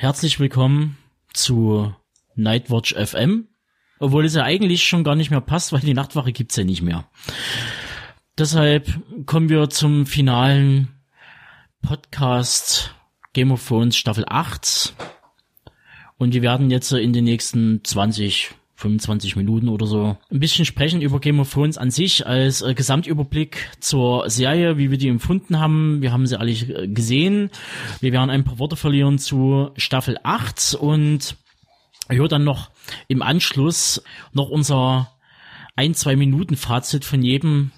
Herzlich willkommen zu Nightwatch FM. Obwohl es ja eigentlich schon gar nicht mehr passt, weil die Nachtwache gibt's ja nicht mehr. Deshalb kommen wir zum finalen Podcast Game of Thrones Staffel 8. Und wir werden jetzt in den nächsten 20, 25 Minuten oder so ein bisschen sprechen über Game of Thrones an sich als äh, Gesamtüberblick zur Serie, wie wir die empfunden haben. Wir haben sie alle äh, gesehen. Wir werden ein paar Worte verlieren zu Staffel 8 und ja, dann noch im Anschluss noch unser ein, zwei Minuten Fazit von jedem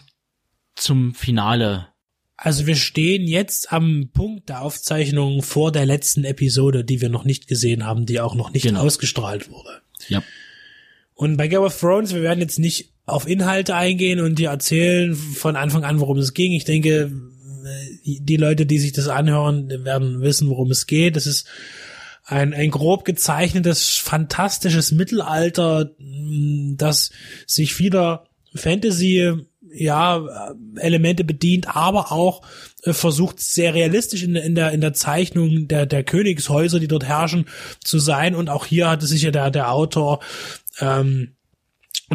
zum Finale. Also wir stehen jetzt am Punkt der Aufzeichnung vor der letzten Episode, die wir noch nicht gesehen haben, die auch noch nicht genau. ausgestrahlt wurde. Ja. Und bei Game of Thrones, wir werden jetzt nicht auf Inhalte eingehen und dir erzählen von Anfang an, worum es ging. Ich denke, die Leute, die sich das anhören, werden wissen, worum es geht. Es ist ein, ein grob gezeichnetes, fantastisches Mittelalter, das sich wieder Fantasy ja Elemente bedient, aber auch äh, versucht sehr realistisch in, in der in der Zeichnung der der Königshäuser, die dort herrschen, zu sein. Und auch hier hatte sich ja der der Autor ähm,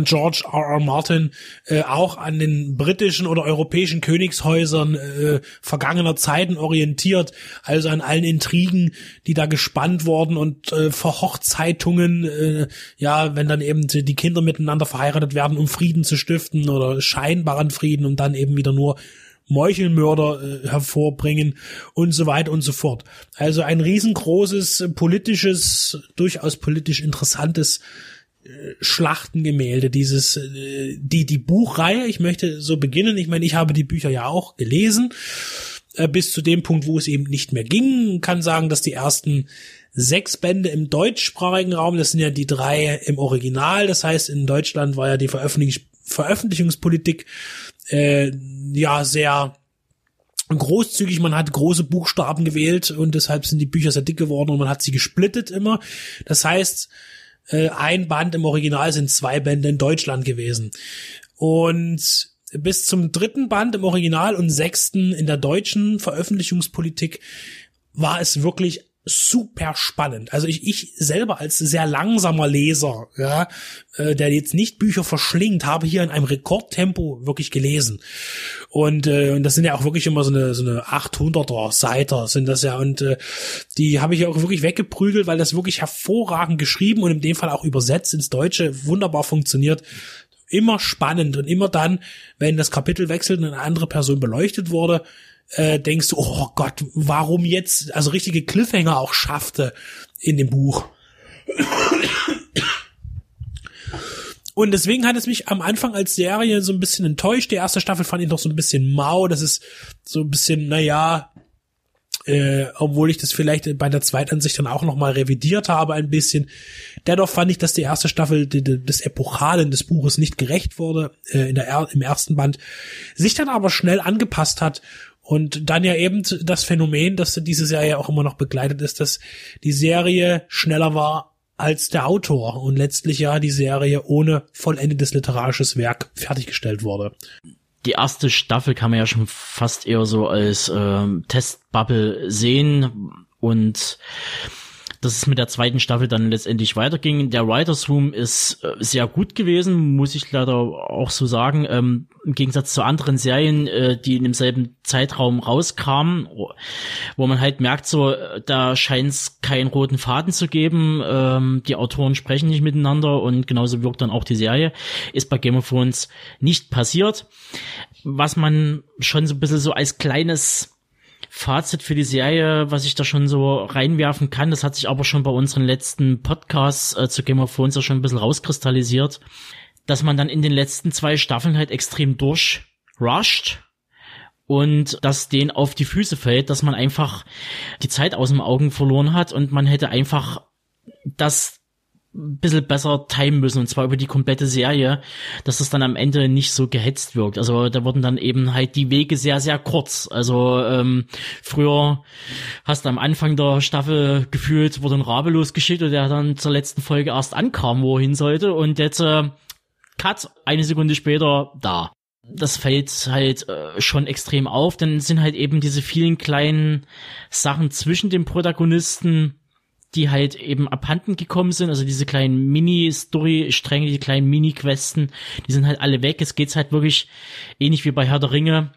George R. R. Martin äh, auch an den britischen oder europäischen Königshäusern äh, vergangener Zeiten orientiert, also an allen Intrigen, die da gespannt wurden und äh, Verhochzeitungen, äh, ja, wenn dann eben die Kinder miteinander verheiratet werden, um Frieden zu stiften oder scheinbaren Frieden und dann eben wieder nur Meuchelmörder äh, hervorbringen und so weiter und so fort. Also ein riesengroßes politisches, durchaus politisch interessantes Schlachtengemälde, dieses, äh, die, die Buchreihe, ich möchte so beginnen, ich meine, ich habe die Bücher ja auch gelesen, äh, bis zu dem Punkt, wo es eben nicht mehr ging, kann sagen, dass die ersten sechs Bände im deutschsprachigen Raum, das sind ja die drei im Original, das heißt, in Deutschland war ja die Veröffentlich Veröffentlichungspolitik äh, ja sehr großzügig, man hat große Buchstaben gewählt und deshalb sind die Bücher sehr dick geworden und man hat sie gesplittet immer. Das heißt, äh, ein Band im Original sind zwei Bände in Deutschland gewesen. Und bis zum dritten Band im Original und sechsten in der deutschen Veröffentlichungspolitik war es wirklich super spannend. Also ich, ich selber als sehr langsamer Leser, ja, äh, der jetzt nicht Bücher verschlingt, habe hier in einem Rekordtempo wirklich gelesen. Und, äh, und das sind ja auch wirklich immer so eine, so eine 800er Seiter sind das ja. Und äh, die habe ich auch wirklich weggeprügelt, weil das wirklich hervorragend geschrieben und in dem Fall auch übersetzt ins Deutsche wunderbar funktioniert immer spannend und immer dann, wenn das Kapitel wechselt und eine andere Person beleuchtet wurde, äh, denkst du, oh Gott, warum jetzt, also richtige Cliffhanger auch schaffte in dem Buch. Und deswegen hat es mich am Anfang als Serie so ein bisschen enttäuscht. Die erste Staffel fand ich noch so ein bisschen mau. Das ist so ein bisschen, naja, äh, obwohl ich das vielleicht bei der Zweitansicht dann auch nochmal revidiert habe ein bisschen. Dennoch fand ich, dass die erste Staffel des Epochalen des Buches nicht gerecht wurde äh, in der, im ersten Band, sich dann aber schnell angepasst hat und dann ja eben das Phänomen, dass diese Serie auch immer noch begleitet ist, dass die Serie schneller war als der Autor und letztlich ja die Serie ohne vollendetes literarisches Werk fertiggestellt wurde. Die erste Staffel kann man ja schon fast eher so als ähm, Testbubble sehen und dass es mit der zweiten Staffel dann letztendlich weiterging. Der Writers Room ist äh, sehr gut gewesen, muss ich leider auch so sagen. Ähm, Im Gegensatz zu anderen Serien, äh, die in demselben Zeitraum rauskamen, wo man halt merkt, so, äh, da scheint es keinen roten Faden zu geben. Ähm, die Autoren sprechen nicht miteinander und genauso wirkt dann auch die Serie. Ist bei Game of Thrones nicht passiert. Was man schon so ein bisschen so als kleines Fazit für die Serie, was ich da schon so reinwerfen kann, das hat sich aber schon bei unseren letzten Podcasts äh, zu Game of Thrones ja schon ein bisschen rauskristallisiert, dass man dann in den letzten zwei Staffeln halt extrem durchrusht und dass denen auf die Füße fällt, dass man einfach die Zeit aus dem Augen verloren hat und man hätte einfach das ein bisschen besser timen müssen und zwar über die komplette Serie, dass es dann am Ende nicht so gehetzt wirkt. Also da wurden dann eben halt die Wege sehr, sehr kurz. Also ähm, früher hast du am Anfang der Staffel gefühlt, wurde ein Rabe losgeschickt und der dann zur letzten Folge erst ankam, wo er hin sollte und jetzt äh, Cut, eine Sekunde später da. Das fällt halt äh, schon extrem auf, denn es sind halt eben diese vielen kleinen Sachen zwischen den Protagonisten, die halt eben abhanden gekommen sind, also diese kleinen Mini-Story-Stränge, die kleinen Mini-Questen, die sind halt alle weg. Es geht halt wirklich ähnlich wie bei Herr der Ringe.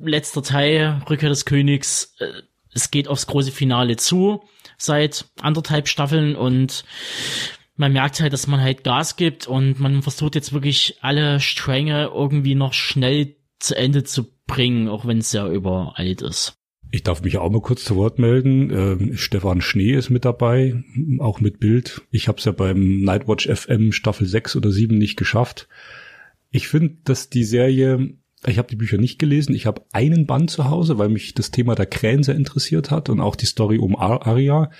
Letzter Teil, Rückkehr des Königs. Äh, es geht aufs große Finale zu seit anderthalb Staffeln und man merkt halt, dass man halt Gas gibt und man versucht jetzt wirklich alle Stränge irgendwie noch schnell zu Ende zu bringen, auch wenn es ja übereilt ist. Ich darf mich auch mal kurz zu Wort melden. Ähm, Stefan Schnee ist mit dabei, auch mit Bild. Ich habe es ja beim Nightwatch FM Staffel 6 oder 7 nicht geschafft. Ich finde, dass die Serie, ich habe die Bücher nicht gelesen, ich habe einen Band zu Hause, weil mich das Thema der Krähen sehr interessiert hat und auch die Story um Ar Arya,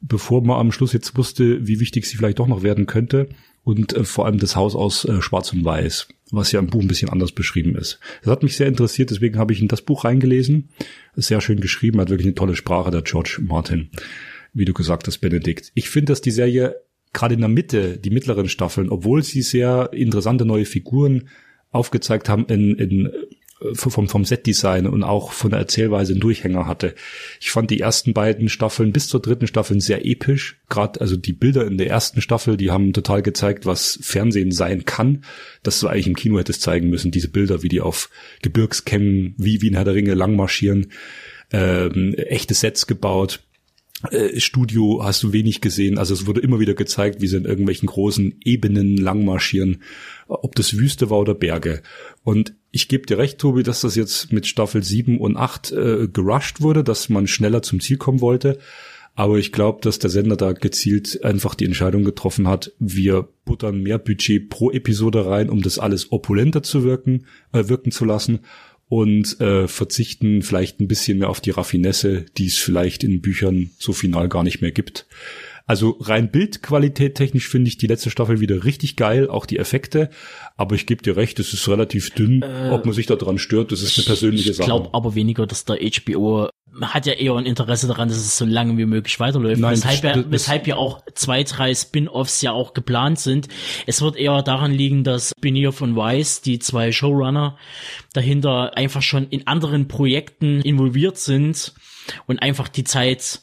bevor man am Schluss jetzt wusste, wie wichtig sie vielleicht doch noch werden könnte und äh, vor allem das Haus aus äh, Schwarz und Weiß, was ja im Buch ein bisschen anders beschrieben ist. Das hat mich sehr interessiert, deswegen habe ich in das Buch reingelesen. sehr schön geschrieben, hat wirklich eine tolle Sprache, der George Martin, wie du gesagt hast, Benedikt. Ich finde, dass die Serie gerade in der Mitte, die mittleren Staffeln, obwohl sie sehr interessante neue Figuren aufgezeigt haben in, in vom, vom Setdesign und auch von der Erzählweise einen Durchhänger hatte. Ich fand die ersten beiden Staffeln bis zur dritten Staffel sehr episch. Gerade also die Bilder in der ersten Staffel, die haben total gezeigt, was Fernsehen sein kann. Das du eigentlich im Kino hättest zeigen müssen. Diese Bilder, wie die auf Gebirgskämmen, wie wie in Herr der Ringe langmarschieren. Ähm, echte Sets gebaut. Äh, Studio hast du wenig gesehen. Also es wurde immer wieder gezeigt, wie sie in irgendwelchen großen Ebenen langmarschieren, ob das Wüste war oder Berge. Und ich gebe dir recht, Tobi, dass das jetzt mit Staffel 7 und 8 äh, gerusht wurde, dass man schneller zum Ziel kommen wollte. Aber ich glaube, dass der Sender da gezielt einfach die Entscheidung getroffen hat, wir buttern mehr Budget pro Episode rein, um das alles opulenter zu wirken, äh, wirken zu lassen und äh, verzichten vielleicht ein bisschen mehr auf die Raffinesse, die es vielleicht in Büchern so final gar nicht mehr gibt. Also rein Bildqualität technisch finde ich die letzte Staffel wieder richtig geil, auch die Effekte. Aber ich gebe dir recht, es ist relativ dünn. Äh, Ob man sich daran stört, das ist eine persönliche ich Sache. Ich glaube aber weniger, dass der HBO hat ja eher ein Interesse daran, dass es so lange wie möglich weiterläuft. Nein, weshalb, ja, weshalb ja auch zwei, drei Spin-offs ja auch geplant sind. Es wird eher daran liegen, dass Benioff und Weiss, die zwei Showrunner dahinter, einfach schon in anderen Projekten involviert sind und einfach die Zeit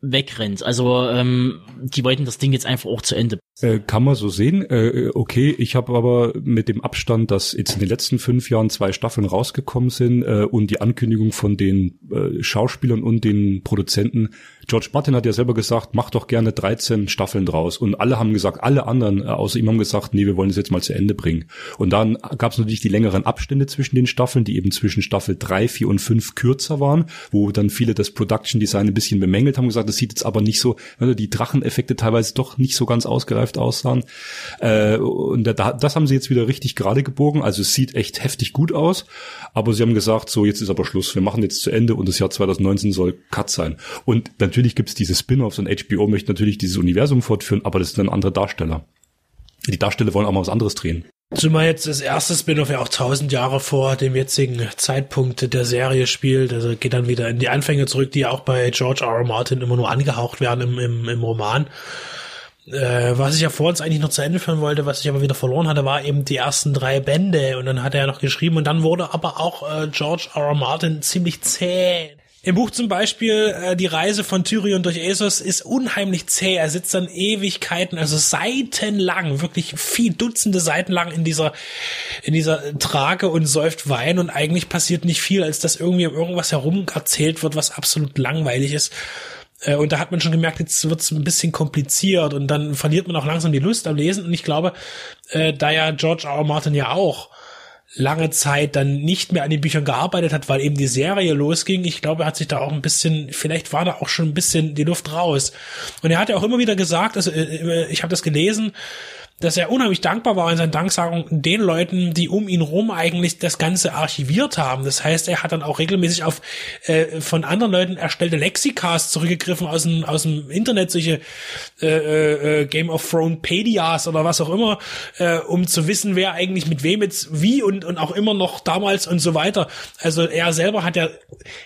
wegrennt. Also ähm, die wollten das Ding jetzt einfach auch zu Ende. Äh, kann man so sehen. Äh, okay, ich habe aber mit dem Abstand, dass jetzt in den letzten fünf Jahren zwei Staffeln rausgekommen sind äh, und die Ankündigung von den äh, Schauspielern und den Produzenten George Martin hat ja selber gesagt, mach doch gerne 13 Staffeln draus. Und alle haben gesagt, alle anderen äh, außer ihm haben gesagt, nee, wir wollen es jetzt mal zu Ende bringen. Und dann gab es natürlich die längeren Abstände zwischen den Staffeln, die eben zwischen Staffel 3, 4 und 5 kürzer waren, wo dann viele das Production Design ein bisschen bemängelt haben, gesagt, das sieht jetzt aber nicht so, also die Dracheneffekte teilweise doch nicht so ganz ausgereift aussahen. Äh, und das haben sie jetzt wieder richtig gerade gebogen. Also es sieht echt heftig gut aus. Aber sie haben gesagt, so jetzt ist aber Schluss. Wir machen jetzt zu Ende und das Jahr 2019 soll Cut sein. Und natürlich natürlich gibt es diese Spin-offs und HBO möchte natürlich dieses Universum fortführen, aber das sind dann andere Darsteller. Die Darsteller wollen auch mal was anderes drehen. Zumal jetzt das erste Spin-off ja auch tausend Jahre vor dem jetzigen Zeitpunkt der Serie spielt. Also geht dann wieder in die Anfänge zurück, die auch bei George R. R. Martin immer nur angehaucht werden im, im, im Roman. Äh, was ich ja vor uns eigentlich noch zu Ende führen wollte, was ich aber wieder verloren hatte, war eben die ersten drei Bände. Und dann hat er ja noch geschrieben und dann wurde aber auch äh, George R. R. Martin ziemlich zäh im Buch zum Beispiel äh, die Reise von Tyrion durch Essos ist unheimlich zäh. Er sitzt dann Ewigkeiten, also seitenlang, wirklich viel Dutzende Seiten lang in dieser in dieser Trage und säuft Wein und eigentlich passiert nicht viel, als dass irgendwie um irgendwas herum erzählt wird, was absolut langweilig ist. Äh, und da hat man schon gemerkt, jetzt wird's ein bisschen kompliziert und dann verliert man auch langsam die Lust am Lesen. Und ich glaube, äh, da ja George R. R. Martin ja auch lange Zeit dann nicht mehr an den Büchern gearbeitet hat, weil eben die Serie losging. Ich glaube, er hat sich da auch ein bisschen, vielleicht war da auch schon ein bisschen die Luft raus. Und er hat ja auch immer wieder gesagt, also äh, äh, ich habe das gelesen, dass er unheimlich dankbar war in seinen Danksagungen den Leuten, die um ihn rum eigentlich das Ganze archiviert haben. Das heißt, er hat dann auch regelmäßig auf äh, von anderen Leuten erstellte Lexikas zurückgegriffen aus dem, aus dem Internet, solche äh, äh, Game of Thrones Pedias oder was auch immer, äh, um zu wissen, wer eigentlich mit wem jetzt wie und, und auch immer noch damals und so weiter. Also er selber hat ja,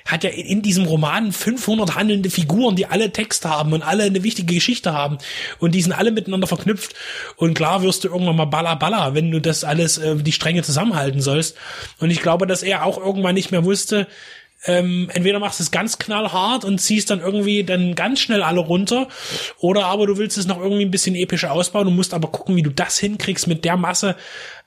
hat ja in diesem Roman 500 handelnde Figuren, die alle Text haben und alle eine wichtige Geschichte haben und die sind alle miteinander verknüpft und klar wirst du irgendwann mal balla balla, wenn du das alles, äh, die Stränge zusammenhalten sollst. Und ich glaube, dass er auch irgendwann nicht mehr wusste, ähm, entweder machst du es ganz knallhart und ziehst dann irgendwie dann ganz schnell alle runter, oder aber du willst es noch irgendwie ein bisschen episch ausbauen und musst aber gucken, wie du das hinkriegst mit der Masse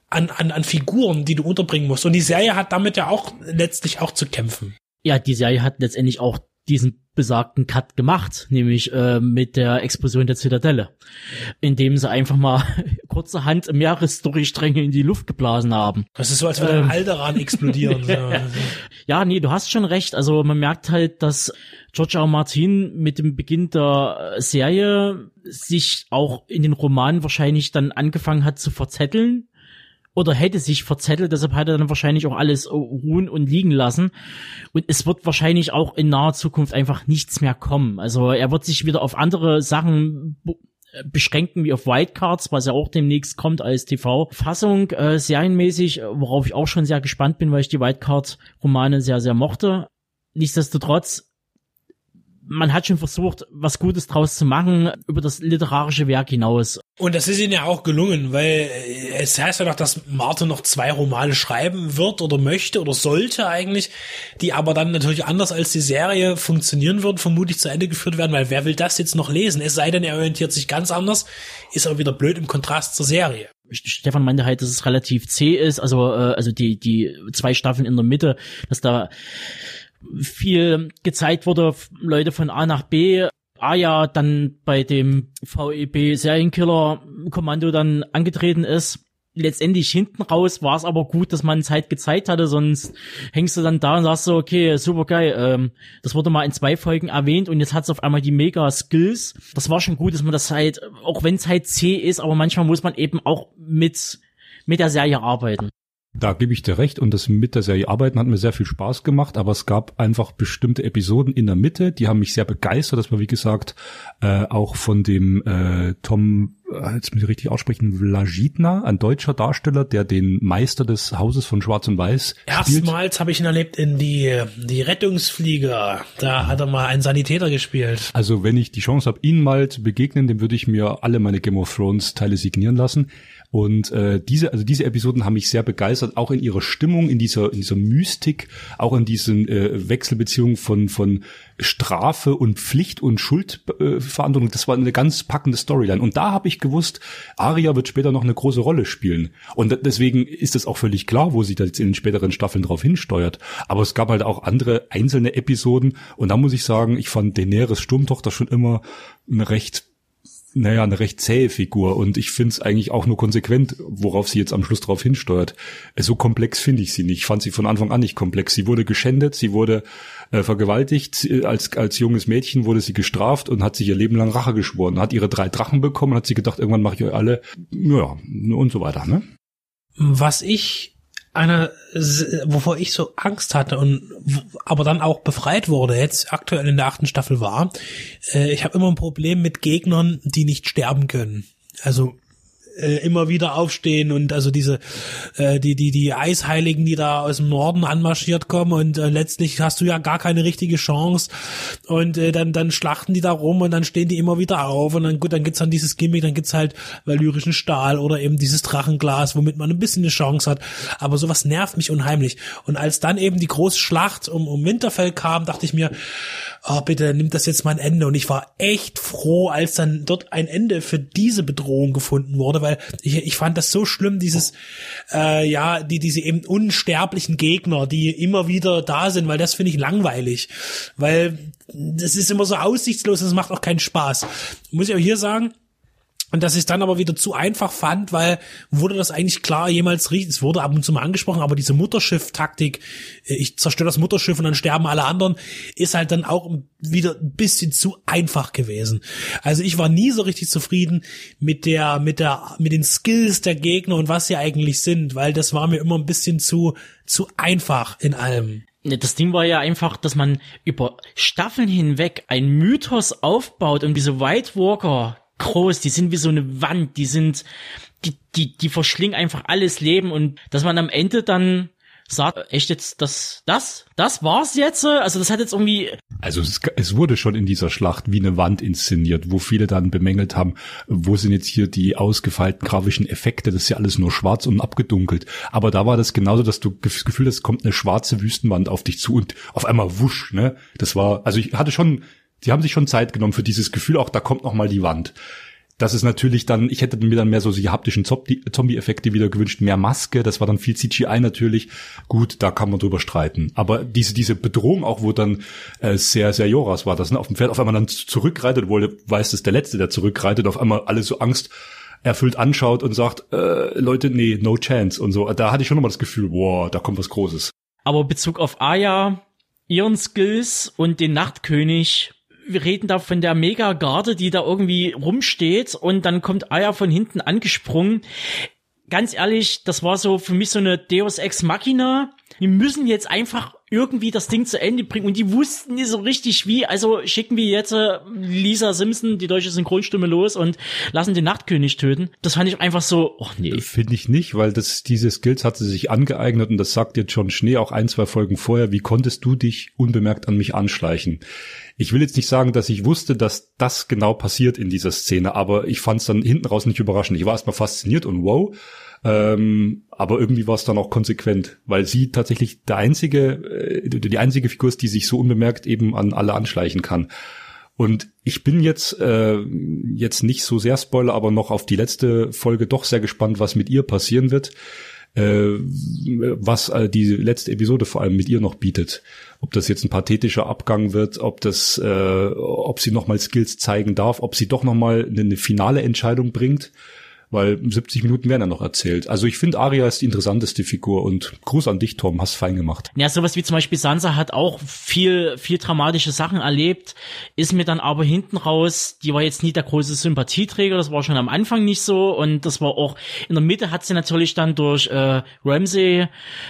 an, an, an Figuren, die du unterbringen musst. Und die Serie hat damit ja auch letztlich auch zu kämpfen. Ja, die Serie hat letztendlich auch diesen besagten Cut gemacht, nämlich äh, mit der Explosion der Zitadelle, indem sie einfach mal kurzerhand mehrere Storystränge in die Luft geblasen haben. Das ist so, als würde ähm. Alderan explodieren. ja, nee, du hast schon recht. Also man merkt halt, dass George R. Martin mit dem Beginn der Serie sich auch in den Romanen wahrscheinlich dann angefangen hat zu verzetteln oder hätte sich verzettelt, deshalb hat er dann wahrscheinlich auch alles ruhen und liegen lassen. Und es wird wahrscheinlich auch in naher Zukunft einfach nichts mehr kommen. Also er wird sich wieder auf andere Sachen beschränken wie auf Wildcards, was ja auch demnächst kommt als TV-Fassung, äh, serienmäßig, worauf ich auch schon sehr gespannt bin, weil ich die Wildcard-Romane sehr, sehr mochte. Nichtsdestotrotz man hat schon versucht, was Gutes draus zu machen über das literarische Werk hinaus. Und das ist ihnen ja auch gelungen, weil es heißt ja doch, dass Martin noch zwei Romane schreiben wird oder möchte oder sollte eigentlich, die aber dann natürlich anders als die Serie funktionieren würden, vermutlich zu Ende geführt werden, weil wer will das jetzt noch lesen? Es sei denn, er orientiert sich ganz anders, ist aber wieder blöd im Kontrast zur Serie. Stefan meinte halt, dass es relativ zäh ist, also äh, also die die zwei Staffeln in der Mitte, dass da viel gezeigt wurde, Leute von A nach B, Aya dann bei dem VEB Serienkiller Kommando dann angetreten ist. Letztendlich hinten raus war es aber gut, dass man es halt gezeigt hatte, sonst hängst du dann da und sagst so, okay, super geil, ähm, das wurde mal in zwei Folgen erwähnt und jetzt hat es auf einmal die mega Skills. Das war schon gut, dass man das halt, auch wenn es halt C ist, aber manchmal muss man eben auch mit, mit der Serie arbeiten. Da gebe ich dir recht und das mit der Serie arbeiten hat mir sehr viel Spaß gemacht, aber es gab einfach bestimmte Episoden in der Mitte, die haben mich sehr begeistert. Das war wie gesagt äh, auch von dem äh, Tom, äh, jetzt muss ich richtig aussprechen, Vlajitna, ein deutscher Darsteller, der den Meister des Hauses von Schwarz und Weiß Erstmals habe ich ihn erlebt in die die Rettungsflieger. Da hat er mal einen Sanitäter gespielt. Also wenn ich die Chance habe, ihn mal zu begegnen, dem würde ich mir alle meine Game of Thrones Teile signieren lassen. Und äh, diese, also diese Episoden haben mich sehr begeistert, auch in ihrer Stimmung, in dieser, in dieser Mystik, auch in diesen äh, Wechselbeziehungen von von Strafe und Pflicht und Schuldverantwortung. Äh, das war eine ganz packende Storyline. Und da habe ich gewusst, Aria wird später noch eine große Rolle spielen. Und deswegen ist es auch völlig klar, wo sie da jetzt in den späteren Staffeln drauf hinsteuert. Aber es gab halt auch andere einzelne Episoden. Und da muss ich sagen, ich fand Daenerys Sturmtochter schon immer eine recht naja, eine recht zähe Figur und ich finde es eigentlich auch nur konsequent, worauf sie jetzt am Schluss drauf hinsteuert. Äh, so komplex finde ich sie nicht. Ich fand sie von Anfang an nicht komplex. Sie wurde geschändet, sie wurde äh, vergewaltigt, als, als junges Mädchen wurde sie gestraft und hat sich ihr Leben lang Rache geschworen, hat ihre drei Drachen bekommen, hat sie gedacht, irgendwann mache ich euch alle, ja, und so weiter, ne? Was ich einer, wovor ich so Angst hatte und aber dann auch befreit wurde, jetzt aktuell in der achten Staffel war, äh, ich habe immer ein Problem mit Gegnern, die nicht sterben können. Also äh, immer wieder aufstehen und also diese äh, die die die Eisheiligen, die da aus dem Norden anmarschiert kommen und äh, letztlich hast du ja gar keine richtige Chance und äh, dann dann schlachten die da rum und dann stehen die immer wieder auf und dann gut, dann gibt's dann dieses Gimmick, dann gibt's halt valyrischen Stahl oder eben dieses Drachenglas, womit man ein bisschen eine Chance hat, aber sowas nervt mich unheimlich. Und als dann eben die große Schlacht um um Winterfell kam, dachte ich mir, oh bitte nimmt das jetzt mal ein Ende und ich war echt froh, als dann dort ein Ende für diese Bedrohung gefunden wurde, weil ich, ich fand das so schlimm, dieses, äh, ja, die, diese eben unsterblichen Gegner, die immer wieder da sind, weil das finde ich langweilig. Weil das ist immer so aussichtslos, das macht auch keinen Spaß. Muss ich auch hier sagen, und dass ich es dann aber wieder zu einfach fand, weil wurde das eigentlich klar jemals richtig, es wurde ab und zu mal angesprochen, aber diese Mutterschiff-Taktik, äh, ich zerstöre das Mutterschiff und dann sterben alle anderen, ist halt dann auch wieder ein bisschen zu einfach gewesen. Also ich war nie so richtig zufrieden mit der, mit der, mit den Skills der Gegner und was sie eigentlich sind, weil das war mir immer ein bisschen zu, zu einfach in allem. Das Ding war ja einfach, dass man über Staffeln hinweg ein Mythos aufbaut und diese White Walker groß, die sind wie so eine Wand, die sind, die, die, die verschlingen einfach alles Leben und dass man am Ende dann sagt, echt jetzt, das, das, das war's jetzt? Also das hat jetzt irgendwie. Also es, es wurde schon in dieser Schlacht wie eine Wand inszeniert, wo viele dann bemängelt haben, wo sind jetzt hier die ausgefeilten grafischen Effekte, das ist ja alles nur schwarz und abgedunkelt. Aber da war das genauso, dass du das Gefühl hast, kommt eine schwarze Wüstenwand auf dich zu und auf einmal wusch, ne? Das war, also ich hatte schon, die haben sich schon Zeit genommen für dieses Gefühl, auch da kommt noch mal die Wand das ist natürlich dann, ich hätte mir dann mehr so die haptischen Zombie-Effekte wieder gewünscht, mehr Maske, das war dann viel CGI natürlich. Gut, da kann man drüber streiten. Aber diese, diese Bedrohung auch, wo dann äh, sehr, sehr Joras war, das ne, auf dem Pferd auf einmal dann zurückreitet, obwohl weiß, das der Letzte, der zurückreitet, auf einmal alle so Angst erfüllt anschaut und sagt, äh, Leute, nee, no chance und so. Da hatte ich schon nochmal das Gefühl, wow, da kommt was Großes. Aber Bezug auf Aya, ihren Skills und den Nachtkönig wir reden da von der Mega-Garde, die da irgendwie rumsteht und dann kommt Aya von hinten angesprungen. Ganz ehrlich, das war so für mich so eine Deus Ex Machina. Wir müssen jetzt einfach irgendwie das Ding zu Ende bringen und die wussten nicht so richtig wie, also schicken wir jetzt äh, Lisa Simpson, die deutsche Synchronstimme, los und lassen den Nachtkönig töten. Das fand ich einfach so, oh nee. Finde ich nicht, weil das, diese Skills hat sie sich angeeignet und das sagt jetzt John Schnee auch ein, zwei Folgen vorher. Wie konntest du dich unbemerkt an mich anschleichen? Ich will jetzt nicht sagen, dass ich wusste, dass das genau passiert in dieser Szene, aber ich fand es dann hinten raus nicht überraschend. Ich war erstmal fasziniert und wow. Ähm, aber irgendwie war es dann auch konsequent, weil sie tatsächlich der einzige, äh, die einzige Figur ist, die sich so unbemerkt eben an alle anschleichen kann. Und ich bin jetzt äh, jetzt nicht so sehr Spoiler, aber noch auf die letzte Folge doch sehr gespannt, was mit ihr passieren wird äh, was äh, die letzte Episode vor allem mit ihr noch bietet. Ob das jetzt ein pathetischer Abgang wird, ob das, äh, ob sie nochmal Skills zeigen darf, ob sie doch nochmal eine, eine finale Entscheidung bringt weil 70 Minuten werden ja noch erzählt. Also ich finde, Aria ist die interessanteste Figur und Gruß an dich, Tom, hast fein gemacht. Ja, sowas wie zum Beispiel Sansa hat auch viel, viel dramatische Sachen erlebt, ist mir dann aber hinten raus, die war jetzt nie der große Sympathieträger, das war schon am Anfang nicht so und das war auch, in der Mitte hat sie natürlich dann durch äh, Ramsey,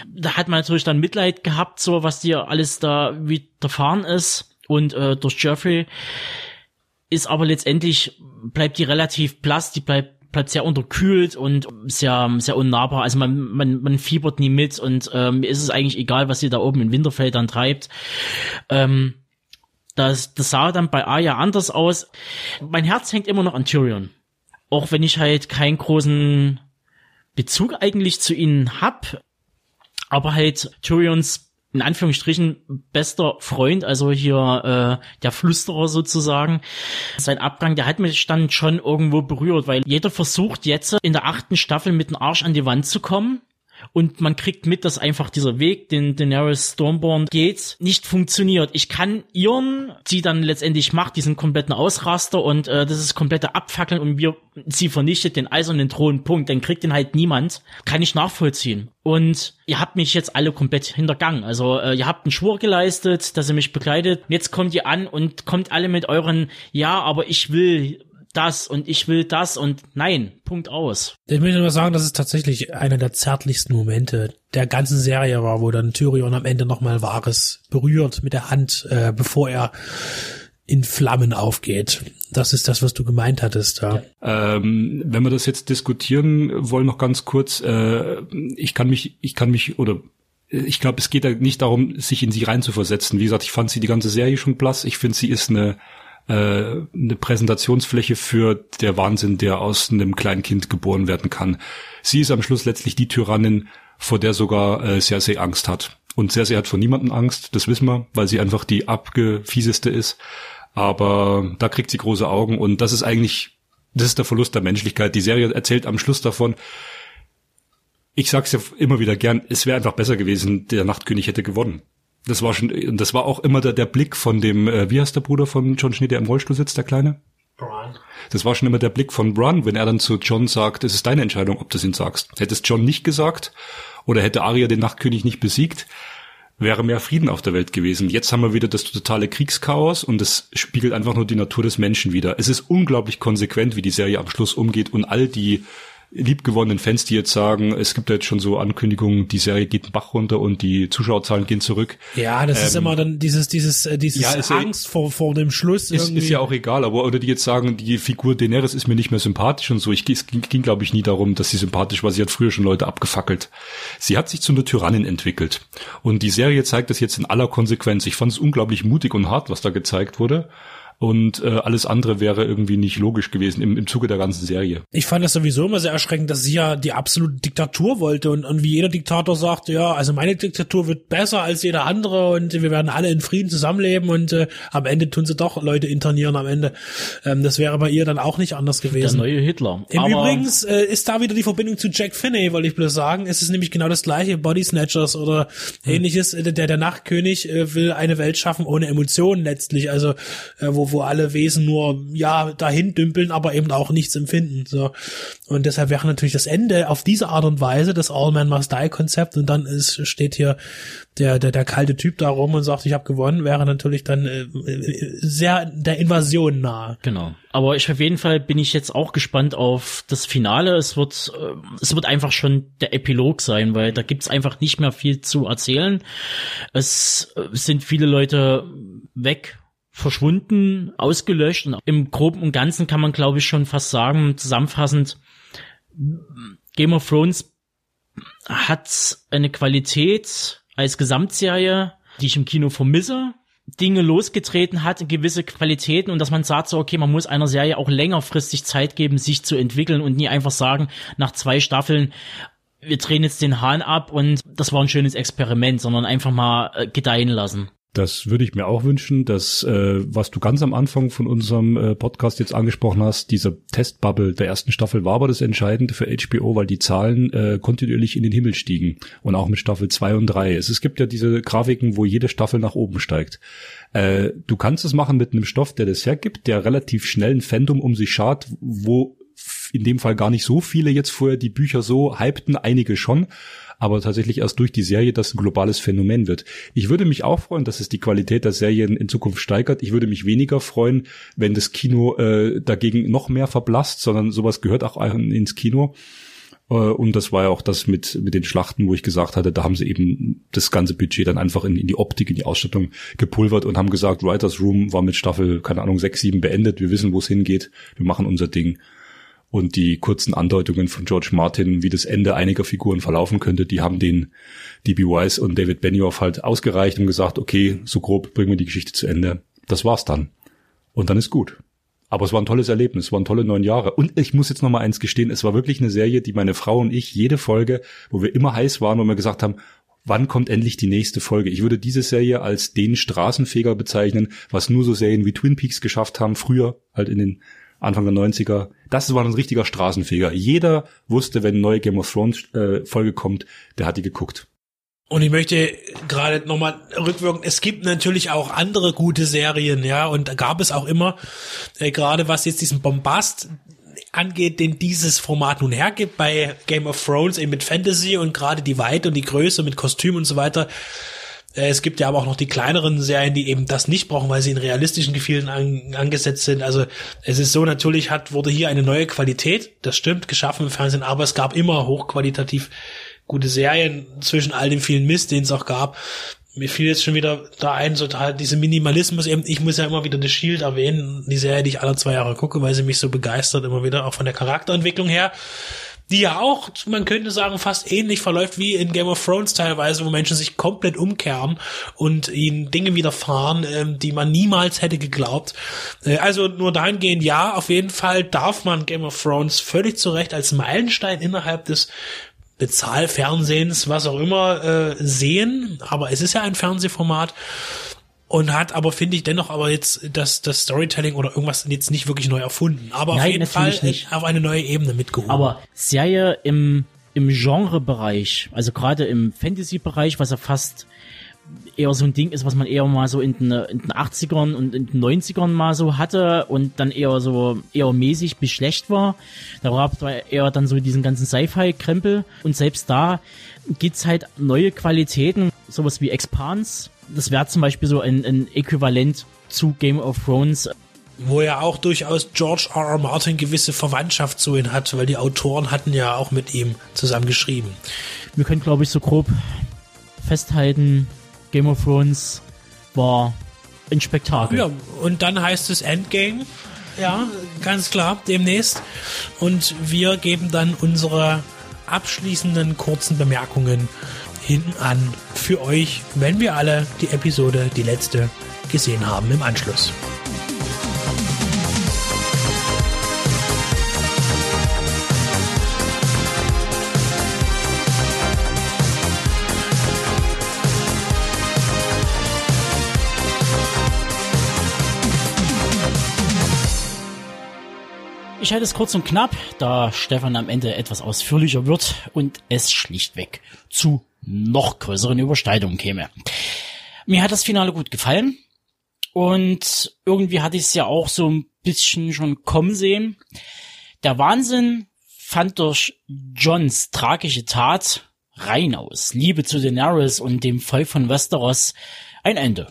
da hat man natürlich dann Mitleid gehabt, so was dir alles da widerfahren ist und äh, durch Jeffrey ist aber letztendlich bleibt die relativ blass, die bleibt bleibt sehr unterkühlt und sehr, sehr unnahbar. Also man, man, man fiebert nie mit und ähm, ist es eigentlich egal, was sie da oben in Winterfeld dann treibt. Ähm, das, das sah dann bei Aya anders aus. Mein Herz hängt immer noch an Tyrion. Auch wenn ich halt keinen großen Bezug eigentlich zu ihnen hab, aber halt Tyrions in Anführungsstrichen bester Freund, also hier äh, der Flüsterer sozusagen. Sein Abgang, der hat mich dann schon irgendwo berührt, weil jeder versucht jetzt in der achten Staffel mit dem Arsch an die Wand zu kommen und man kriegt mit, dass einfach dieser Weg, den Daenerys Stormborn geht, nicht funktioniert. Ich kann ihren, die dann letztendlich macht, diesen kompletten Ausraster und äh, das ist komplette Abfackeln und wir sie vernichtet den eisernen Thron, Punkt. Dann kriegt den halt niemand. Kann ich nachvollziehen. Und ihr habt mich jetzt alle komplett hintergangen. Also äh, ihr habt einen Schwur geleistet, dass ihr mich begleitet. Jetzt kommt ihr an und kommt alle mit euren, ja, aber ich will das und ich will das und nein, Punkt aus. Ich möchte nur sagen, dass es tatsächlich einer der zärtlichsten Momente der ganzen Serie war, wo dann Tyrion am Ende nochmal Wahres berührt mit der Hand, äh, bevor er in Flammen aufgeht. Das ist das, was du gemeint hattest. Ja. Ähm, wenn wir das jetzt diskutieren wollen, noch ganz kurz. Äh, ich kann mich, ich kann mich oder ich glaube, es geht da nicht darum, sich in sie reinzuversetzen. Wie gesagt, ich fand sie die ganze Serie schon blass. Ich finde, sie ist eine äh, eine Präsentationsfläche für der Wahnsinn, der aus einem kleinen Kind geboren werden kann. Sie ist am Schluss letztlich die Tyrannin, vor der sogar äh, Cersei Angst hat. Und Cersei hat vor niemanden Angst, das wissen wir, weil sie einfach die abgefieseste ist. Aber da kriegt sie große Augen und das ist eigentlich, das ist der Verlust der Menschlichkeit. Die Serie erzählt am Schluss davon, ich sag's ja immer wieder gern, es wäre einfach besser gewesen, der Nachtkönig hätte gewonnen. Das war schon, das war auch immer der, der Blick von dem, äh, wie heißt der Bruder von John Schnee, der im Rollstuhl sitzt, der Kleine? Brian. Das war schon immer der Blick von Bran, wenn er dann zu John sagt, es ist deine Entscheidung, ob du es ihn sagst. Hätte es John nicht gesagt oder hätte Arya den Nachtkönig nicht besiegt, wäre mehr Frieden auf der Welt gewesen. Jetzt haben wir wieder das totale Kriegschaos und es spiegelt einfach nur die Natur des Menschen wieder. Es ist unglaublich konsequent, wie die Serie am Schluss umgeht und all die liebgewonnenen Fans, die jetzt sagen, es gibt ja jetzt schon so Ankündigungen, die Serie geht den Bach runter und die Zuschauerzahlen gehen zurück. Ja, das ähm, ist immer dann dieses, dieses, äh, dieses ja, Angst ja, vor, vor dem Schluss. Ist, ist ja auch egal, aber oder die jetzt sagen, die Figur Daenerys ist mir nicht mehr sympathisch und so. Ich, es ging, ging glaube ich, nie darum, dass sie sympathisch war. Sie hat früher schon Leute abgefackelt. Sie hat sich zu einer Tyrannin entwickelt. Und die Serie zeigt das jetzt in aller Konsequenz. Ich fand es unglaublich mutig und hart, was da gezeigt wurde und äh, alles andere wäre irgendwie nicht logisch gewesen im, im Zuge der ganzen Serie. Ich fand das sowieso immer sehr erschreckend, dass sie ja die absolute Diktatur wollte und, und wie jeder Diktator sagt, ja, also meine Diktatur wird besser als jeder andere und wir werden alle in Frieden zusammenleben und äh, am Ende tun sie doch Leute internieren am Ende. Ähm, das wäre bei ihr dann auch nicht anders gewesen. Der neue Hitler. Im Aber Übrigens äh, ist da wieder die Verbindung zu Jack Finney, wollte ich bloß sagen. Es ist nämlich genau das gleiche, Body Snatchers oder hm. ähnliches. Der, der Nachtkönig äh, will eine Welt schaffen ohne Emotionen letztlich, also äh, wo wo, alle Wesen nur, ja, dahin dümpeln, aber eben auch nichts empfinden, so. Und deshalb wäre natürlich das Ende auf diese Art und Weise das All Man Must Die Konzept und dann ist, steht hier der, der, der kalte Typ da rum und sagt, ich habe gewonnen, wäre natürlich dann äh, sehr der Invasion nahe. Genau. Aber ich auf jeden Fall bin ich jetzt auch gespannt auf das Finale. Es wird, äh, es wird einfach schon der Epilog sein, weil da gibt's einfach nicht mehr viel zu erzählen. Es äh, sind viele Leute weg verschwunden, ausgelöscht und im Groben und Ganzen kann man glaube ich schon fast sagen, zusammenfassend, Game of Thrones hat eine Qualität als Gesamtserie, die ich im Kino vermisse. Dinge losgetreten hat, gewisse Qualitäten und dass man sagt so, okay, man muss einer Serie auch längerfristig Zeit geben, sich zu entwickeln und nie einfach sagen, nach zwei Staffeln, wir drehen jetzt den Hahn ab und das war ein schönes Experiment, sondern einfach mal äh, gedeihen lassen. Das würde ich mir auch wünschen, dass, äh, was du ganz am Anfang von unserem äh, Podcast jetzt angesprochen hast, dieser Testbubble der ersten Staffel war aber das Entscheidende für HBO, weil die Zahlen äh, kontinuierlich in den Himmel stiegen. Und auch mit Staffel 2 und 3. Es, es gibt ja diese Grafiken, wo jede Staffel nach oben steigt. Äh, du kannst es machen mit einem Stoff, der das hergibt, der relativ schnell ein Fandom um sich schart, wo in dem Fall gar nicht so viele jetzt vorher die Bücher so hypten, einige schon aber tatsächlich erst durch die Serie das ein globales Phänomen wird. Ich würde mich auch freuen, dass es die Qualität der Serien in Zukunft steigert. Ich würde mich weniger freuen, wenn das Kino äh, dagegen noch mehr verblasst, sondern sowas gehört auch ins Kino. Äh, und das war ja auch das mit, mit den Schlachten, wo ich gesagt hatte, da haben sie eben das ganze Budget dann einfach in, in die Optik, in die Ausstattung gepulvert und haben gesagt, Writers Room war mit Staffel, keine Ahnung, sechs, sieben beendet. Wir wissen, wo es hingeht. Wir machen unser Ding und die kurzen Andeutungen von George Martin, wie das Ende einiger Figuren verlaufen könnte, die haben den D.B. Wise und David Benioff halt ausgereicht und gesagt, okay, so grob bringen wir die Geschichte zu Ende. Das war's dann. Und dann ist gut. Aber es war ein tolles Erlebnis, es waren tolle neun Jahre. Und ich muss jetzt noch mal eins gestehen, es war wirklich eine Serie, die meine Frau und ich jede Folge, wo wir immer heiß waren, wo wir gesagt haben, wann kommt endlich die nächste Folge? Ich würde diese Serie als den Straßenfeger bezeichnen, was nur so Serien wie Twin Peaks geschafft haben, früher halt in den Anfang der 90er. Das war ein richtiger Straßenfeger. Jeder wusste, wenn eine neue Game of Thrones äh, Folge kommt, der hat die geguckt. Und ich möchte gerade nochmal rückwirken, es gibt natürlich auch andere gute Serien, ja, und gab es auch immer, äh, gerade was jetzt diesen Bombast angeht, den dieses Format nun hergibt bei Game of Thrones eben mit Fantasy und gerade die Weite und die Größe mit Kostüm und so weiter, es gibt ja aber auch noch die kleineren Serien, die eben das nicht brauchen, weil sie in realistischen Gefilden an, angesetzt sind. Also es ist so, natürlich hat, wurde hier eine neue Qualität, das stimmt, geschaffen im Fernsehen, aber es gab immer hochqualitativ gute Serien zwischen all dem vielen Mist, den es auch gab. Mir fiel jetzt schon wieder da ein, so diese Minimalismus eben, ich muss ja immer wieder The Shield erwähnen, die Serie, die ich alle zwei Jahre gucke, weil sie mich so begeistert, immer wieder, auch von der Charakterentwicklung her die ja auch, man könnte sagen, fast ähnlich verläuft wie in Game of Thrones teilweise, wo Menschen sich komplett umkehren und ihnen Dinge widerfahren, ähm, die man niemals hätte geglaubt. Äh, also nur dahingehend, ja, auf jeden Fall darf man Game of Thrones völlig zu Recht als Meilenstein innerhalb des Bezahlfernsehens, was auch immer, äh, sehen. Aber es ist ja ein Fernsehformat und hat aber finde ich dennoch aber jetzt das das Storytelling oder irgendwas jetzt nicht wirklich neu erfunden, aber Nein, auf jeden Fall nicht. auf eine neue Ebene mitgehoben. Aber Serie im im Genrebereich, also gerade im Fantasy-Bereich, was ja fast eher so ein Ding ist, was man eher mal so in den, in den 80ern und in den 90ern mal so hatte und dann eher so eher mäßig bis schlecht war. Da gab es eher dann so diesen ganzen Sci-Fi-Krempel und selbst da gibt's halt neue Qualitäten, sowas wie Expans, das wäre zum Beispiel so ein, ein Äquivalent zu Game of Thrones. Wo ja auch durchaus George R. R. Martin gewisse Verwandtschaft zu ihm hat, weil die Autoren hatten ja auch mit ihm zusammen geschrieben. Wir können, glaube ich, so grob festhalten, Game of Thrones war ein Spektakel. Ja, und dann heißt es Endgame. Ja, ganz klar, demnächst. Und wir geben dann unsere abschließenden kurzen Bemerkungen hinten an für euch, wenn wir alle die Episode, die letzte, gesehen haben im Anschluss. Ich halte es kurz und knapp, da Stefan am Ende etwas ausführlicher wird und es schlichtweg zu noch größeren Übersteigungen käme. Mir hat das Finale gut gefallen und irgendwie hatte ich es ja auch so ein bisschen schon kommen sehen. Der Wahnsinn fand durch Johns tragische Tat rein aus Liebe zu Daenerys und dem Volk von Westeros ein Ende,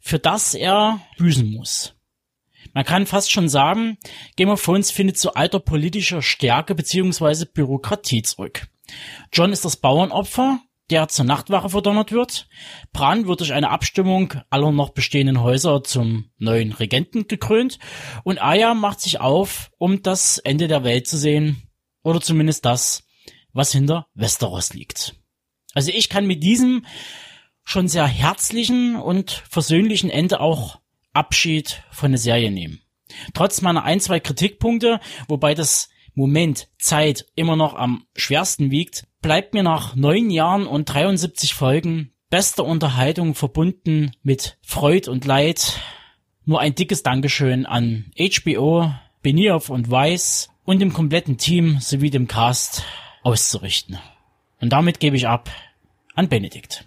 für das er büßen muss. Man kann fast schon sagen, Game of Thrones findet zu alter politischer Stärke beziehungsweise Bürokratie zurück. John ist das Bauernopfer, der zur Nachtwache verdonnert wird. Bran wird durch eine Abstimmung aller noch bestehenden Häuser zum neuen Regenten gekrönt. Und Aya macht sich auf, um das Ende der Welt zu sehen. Oder zumindest das, was hinter Westeros liegt. Also ich kann mit diesem schon sehr herzlichen und versöhnlichen Ende auch Abschied von der Serie nehmen. Trotz meiner ein, zwei Kritikpunkte, wobei das Moment Zeit immer noch am schwersten wiegt, bleibt mir nach neun Jahren und 73 Folgen bester Unterhaltung verbunden mit Freud und Leid nur ein dickes Dankeschön an HBO, Benioff und Weiss und dem kompletten Team sowie dem Cast auszurichten. Und damit gebe ich ab an Benedikt.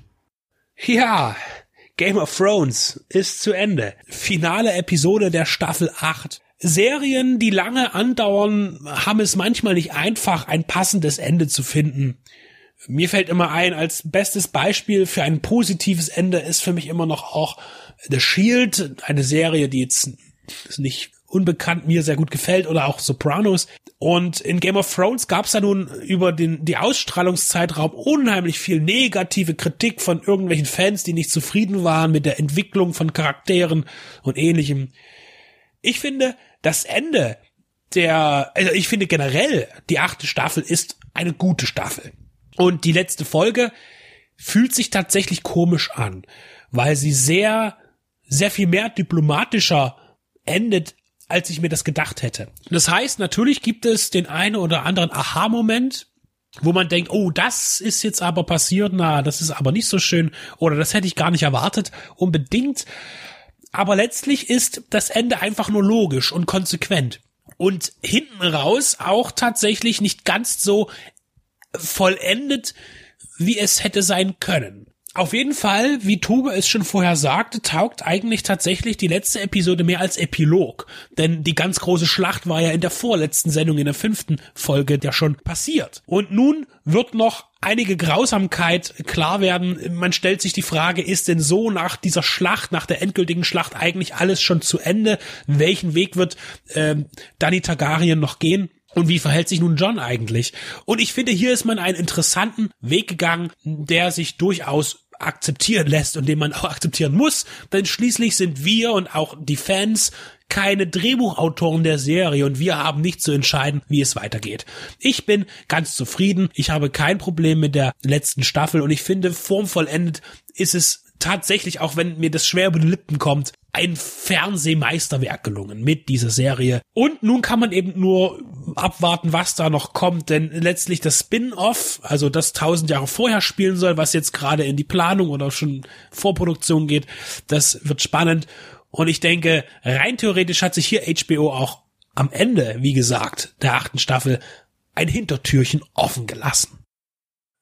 Ja, Game of Thrones ist zu Ende. Finale Episode der Staffel 8. Serien, die lange andauern, haben es manchmal nicht einfach, ein passendes Ende zu finden. Mir fällt immer ein, als bestes Beispiel für ein positives Ende ist für mich immer noch auch The Shield, eine Serie, die jetzt nicht unbekannt mir sehr gut gefällt oder auch Sopranos. Und in Game of Thrones gab es da nun über den die Ausstrahlungszeitraum unheimlich viel negative Kritik von irgendwelchen Fans, die nicht zufrieden waren mit der Entwicklung von Charakteren und ähnlichem. Ich finde, das Ende der, also ich finde generell, die achte Staffel ist eine gute Staffel. Und die letzte Folge fühlt sich tatsächlich komisch an, weil sie sehr, sehr viel mehr diplomatischer endet, als ich mir das gedacht hätte. Das heißt, natürlich gibt es den einen oder anderen Aha-Moment, wo man denkt, oh, das ist jetzt aber passiert, na, das ist aber nicht so schön oder das hätte ich gar nicht erwartet, unbedingt. Aber letztlich ist das Ende einfach nur logisch und konsequent. Und hinten raus auch tatsächlich nicht ganz so vollendet, wie es hätte sein können. Auf jeden Fall, wie Tobe es schon vorher sagte, taugt eigentlich tatsächlich die letzte Episode mehr als Epilog. Denn die ganz große Schlacht war ja in der vorletzten Sendung, in der fünften Folge, ja schon passiert. Und nun wird noch einige Grausamkeit klar werden. Man stellt sich die Frage, ist denn so nach dieser Schlacht, nach der endgültigen Schlacht eigentlich alles schon zu Ende? Welchen Weg wird ähm, Danny Targaryen noch gehen? Und wie verhält sich nun John eigentlich? Und ich finde, hier ist man einen interessanten Weg gegangen, der sich durchaus akzeptieren lässt und den man auch akzeptieren muss, denn schließlich sind wir und auch die Fans keine Drehbuchautoren der Serie und wir haben nicht zu entscheiden, wie es weitergeht. Ich bin ganz zufrieden, ich habe kein Problem mit der letzten Staffel und ich finde, formvollendet ist es tatsächlich, auch wenn mir das schwer über die Lippen kommt, ein Fernsehmeisterwerk gelungen mit dieser Serie. Und nun kann man eben nur abwarten, was da noch kommt, denn letztlich das Spin-off, also das tausend Jahre vorher spielen soll, was jetzt gerade in die Planung oder schon Vorproduktion geht, das wird spannend. Und ich denke, rein theoretisch hat sich hier HBO auch am Ende, wie gesagt, der achten Staffel ein Hintertürchen offen gelassen.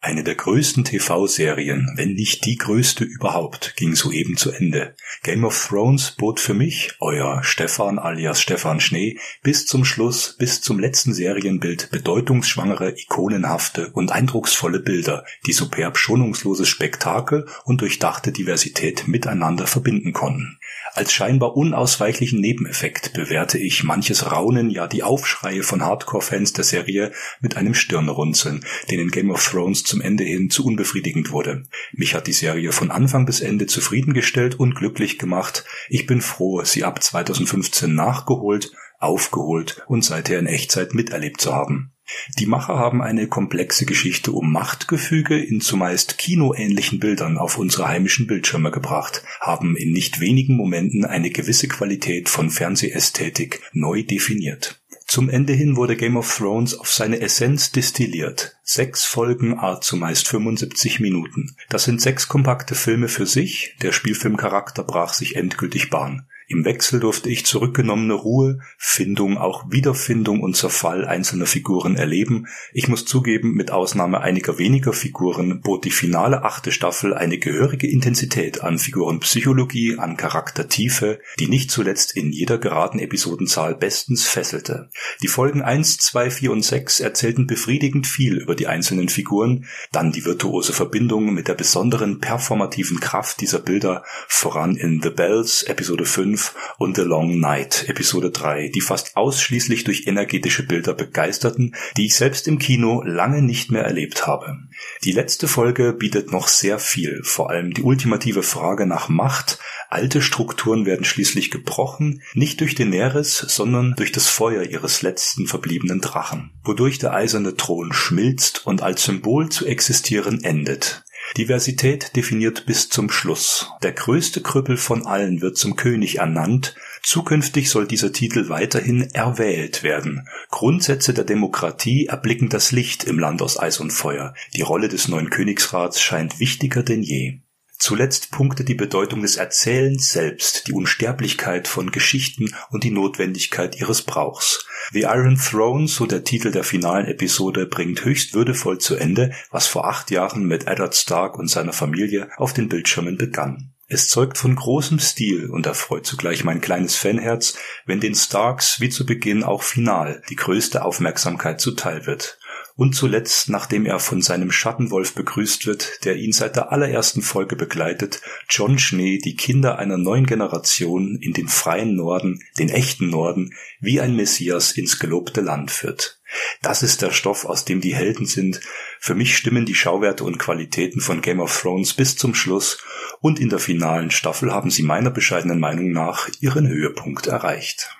Eine der größten TV-Serien, wenn nicht die größte überhaupt, ging soeben zu Ende. Game of Thrones bot für mich, euer Stefan alias Stefan Schnee, bis zum Schluss, bis zum letzten Serienbild bedeutungsschwangere, ikonenhafte und eindrucksvolle Bilder, die superb schonungsloses Spektakel und durchdachte Diversität miteinander verbinden konnten. Als scheinbar unausweichlichen Nebeneffekt bewerte ich manches Raunen, ja die Aufschreie von Hardcore-Fans der Serie mit einem Stirnrunzeln, denen Game of Thrones zum Ende hin zu unbefriedigend wurde. Mich hat die Serie von Anfang bis Ende zufriedengestellt und glücklich gemacht. Ich bin froh, sie ab 2015 nachgeholt, aufgeholt und seither in Echtzeit miterlebt zu haben. Die Macher haben eine komplexe Geschichte um Machtgefüge in zumeist kinoähnlichen Bildern auf unsere heimischen Bildschirme gebracht, haben in nicht wenigen Momenten eine gewisse Qualität von Fernsehästhetik neu definiert. Zum Ende hin wurde Game of Thrones auf seine Essenz destilliert. Sechs Folgen, a zumeist 75 Minuten. Das sind sechs kompakte Filme für sich, der Spielfilmcharakter brach sich endgültig Bahn. Im Wechsel durfte ich zurückgenommene Ruhe, Findung, auch Wiederfindung und Zerfall einzelner Figuren erleben. Ich muss zugeben, mit Ausnahme einiger weniger Figuren bot die finale achte Staffel eine gehörige Intensität an Figurenpsychologie, an Charaktertiefe, die nicht zuletzt in jeder geraden Episodenzahl bestens fesselte. Die Folgen 1, 2, 4 und 6 erzählten befriedigend viel über die einzelnen Figuren, dann die virtuose Verbindung mit der besonderen performativen Kraft dieser Bilder, voran in The Bells, Episode 5, 5 und The Long Night Episode 3, die fast ausschließlich durch energetische Bilder begeisterten, die ich selbst im Kino lange nicht mehr erlebt habe. Die letzte Folge bietet noch sehr viel, vor allem die ultimative Frage nach Macht. Alte Strukturen werden schließlich gebrochen, nicht durch Daenerys, sondern durch das Feuer ihres letzten verbliebenen Drachen, wodurch der eiserne Thron schmilzt und als Symbol zu existieren endet. Diversität definiert bis zum Schluss. Der größte Krüppel von allen wird zum König ernannt. Zukünftig soll dieser Titel weiterhin erwählt werden. Grundsätze der Demokratie erblicken das Licht im Land aus Eis und Feuer. Die Rolle des neuen Königsrats scheint wichtiger denn je. Zuletzt punktet die Bedeutung des Erzählens selbst, die Unsterblichkeit von Geschichten und die Notwendigkeit ihres Brauchs. The Iron Throne, so der Titel der finalen Episode, bringt höchst würdevoll zu Ende, was vor acht Jahren mit Eddard Stark und seiner Familie auf den Bildschirmen begann. Es zeugt von großem Stil und erfreut zugleich mein kleines Fanherz, wenn den Starks wie zu Beginn auch final die größte Aufmerksamkeit zuteil wird und zuletzt, nachdem er von seinem Schattenwolf begrüßt wird, der ihn seit der allerersten Folge begleitet, John Schnee die Kinder einer neuen Generation in den freien Norden, den echten Norden, wie ein Messias ins gelobte Land führt. Das ist der Stoff, aus dem die Helden sind. Für mich stimmen die Schauwerte und Qualitäten von Game of Thrones bis zum Schluss und in der finalen Staffel haben sie meiner bescheidenen Meinung nach ihren Höhepunkt erreicht.